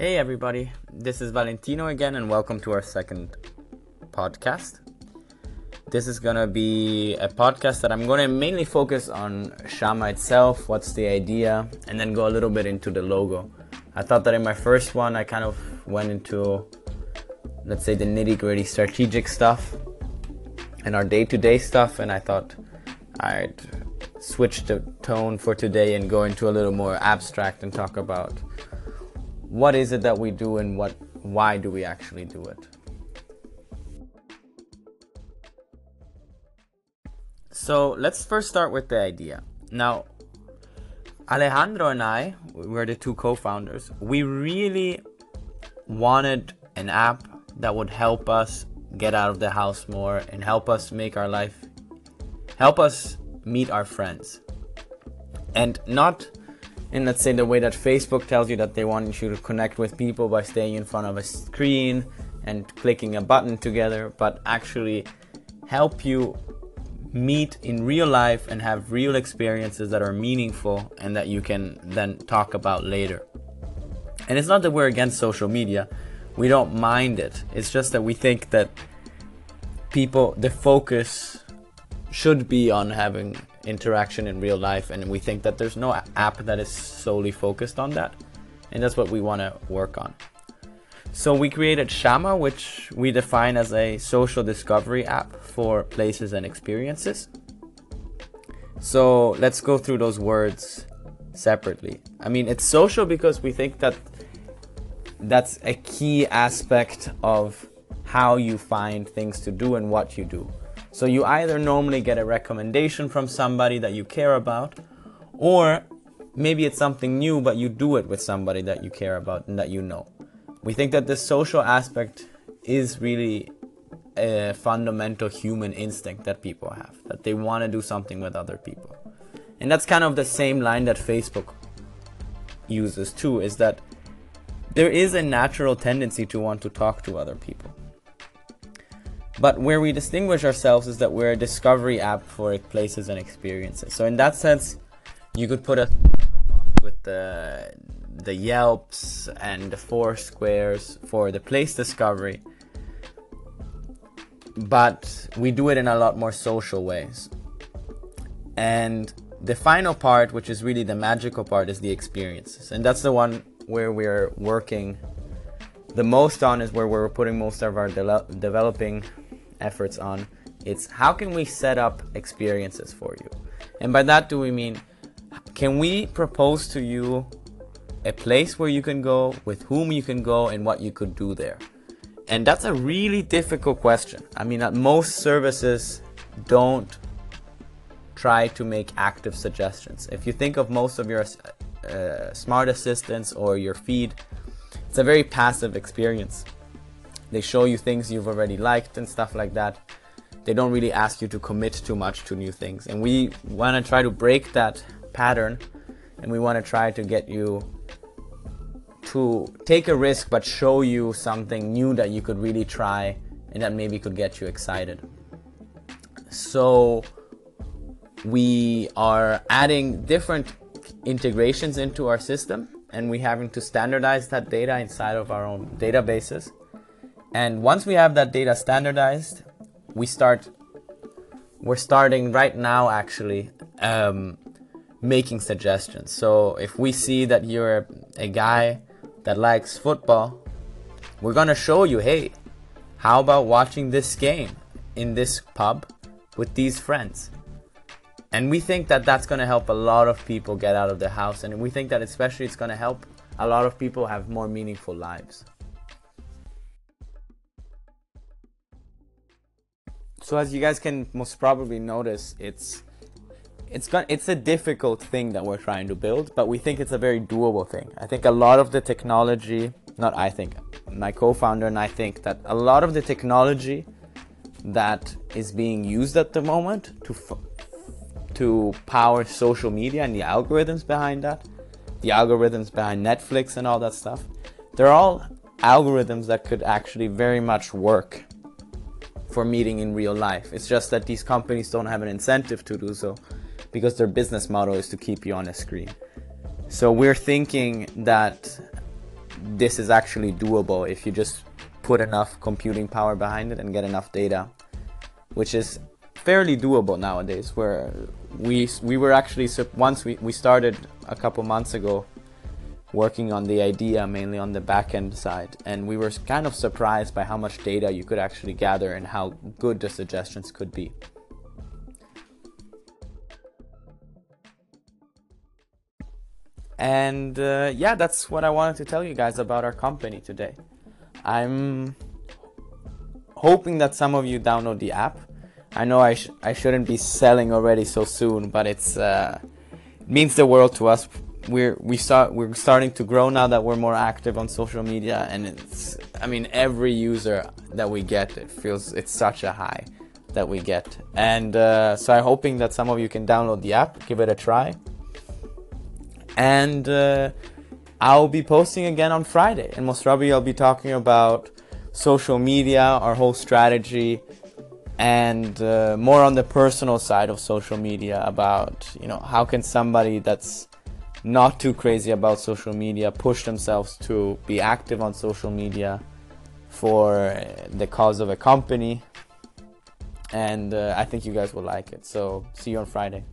Hey everybody, this is Valentino again, and welcome to our second podcast. This is gonna be a podcast that I'm gonna mainly focus on Shama itself, what's the idea, and then go a little bit into the logo. I thought that in my first one, I kind of went into, let's say, the nitty gritty strategic stuff and our day to day stuff, and I thought I'd switch the tone for today and go into a little more abstract and talk about what is it that we do and what why do we actually do it? So let's first start with the idea. Now alejandro and i we're the two co-founders. We really wanted an app that would help us get out of the house more and help us make our life help us meet our friends. And not in let's say the way that Facebook tells you that they want you to connect with people by staying in front of a screen and clicking a button together, but actually help you meet in real life and have real experiences that are meaningful and that you can then talk about later. And it's not that we're against social media, we don't mind it. It's just that we think that people, the focus should be on having interaction in real life and we think that there's no app that is solely focused on that and that's what we want to work on. So we created shama which we define as a social discovery app for places and experiences. So let's go through those words separately. I mean it's social because we think that that's a key aspect of how you find things to do and what you do so you either normally get a recommendation from somebody that you care about, or maybe it's something new, but you do it with somebody that you care about and that you know. We think that this social aspect is really a fundamental human instinct that people have, that they want to do something with other people. And that's kind of the same line that Facebook uses too, is that there is a natural tendency to want to talk to other people. But where we distinguish ourselves is that we're a discovery app for places and experiences. So in that sense, you could put us with the the Yelps and the Foursquares for the place discovery. But we do it in a lot more social ways. And the final part, which is really the magical part, is the experiences. And that's the one where we're working the most on, is where we're putting most of our de- developing efforts on. It's how can we set up experiences for you? And by that, do we mean can we propose to you a place where you can go, with whom you can go, and what you could do there? And that's a really difficult question. I mean, most services don't try to make active suggestions. If you think of most of your uh, smart assistants or your feed, it's a very passive experience. They show you things you've already liked and stuff like that. They don't really ask you to commit too much to new things. And we want to try to break that pattern and we want to try to get you to take a risk but show you something new that you could really try and that maybe could get you excited. So we are adding different integrations into our system and we're having to standardize that data inside of our own databases and once we have that data standardized, we start, we're starting right now actually um, making suggestions. So if we see that you're a guy that likes football, we're gonna show you, hey, how about watching this game in this pub with these friends? And we think that that's gonna help a lot of people get out of the house, and we think that especially it's gonna help a lot of people have more meaningful lives. So as you guys can most probably notice, it's it's got it's a difficult thing that we're trying to build, but we think it's a very doable thing. I think a lot of the technology, not I think, my co-founder and I think that a lot of the technology that is being used at the moment to to power social media and the algorithms behind that, the algorithms behind Netflix and all that stuff, they're all algorithms that could actually very much work for meeting in real life. It's just that these companies don't have an incentive to do so because their business model is to keep you on a screen. So we're thinking that this is actually doable if you just put enough computing power behind it and get enough data, which is fairly doable nowadays. Where we we were actually once we, we started a couple months ago working on the idea mainly on the back end side and we were kind of surprised by how much data you could actually gather and how good the suggestions could be. And uh, yeah, that's what I wanted to tell you guys about our company today. I'm hoping that some of you download the app. I know I, sh- I shouldn't be selling already so soon, but it's uh, it means the world to us. We're we start we're starting to grow now that we're more active on social media, and it's I mean every user that we get, it feels it's such a high that we get, and uh, so I'm hoping that some of you can download the app, give it a try and uh, I'll be posting again on Friday. And most probably, I'll be talking about social media, our whole strategy, and uh, more on the personal side of social media about you know how can somebody that's not too crazy about social media push themselves to be active on social media for the cause of a company. And uh, i think you guys will like it. So see you on friday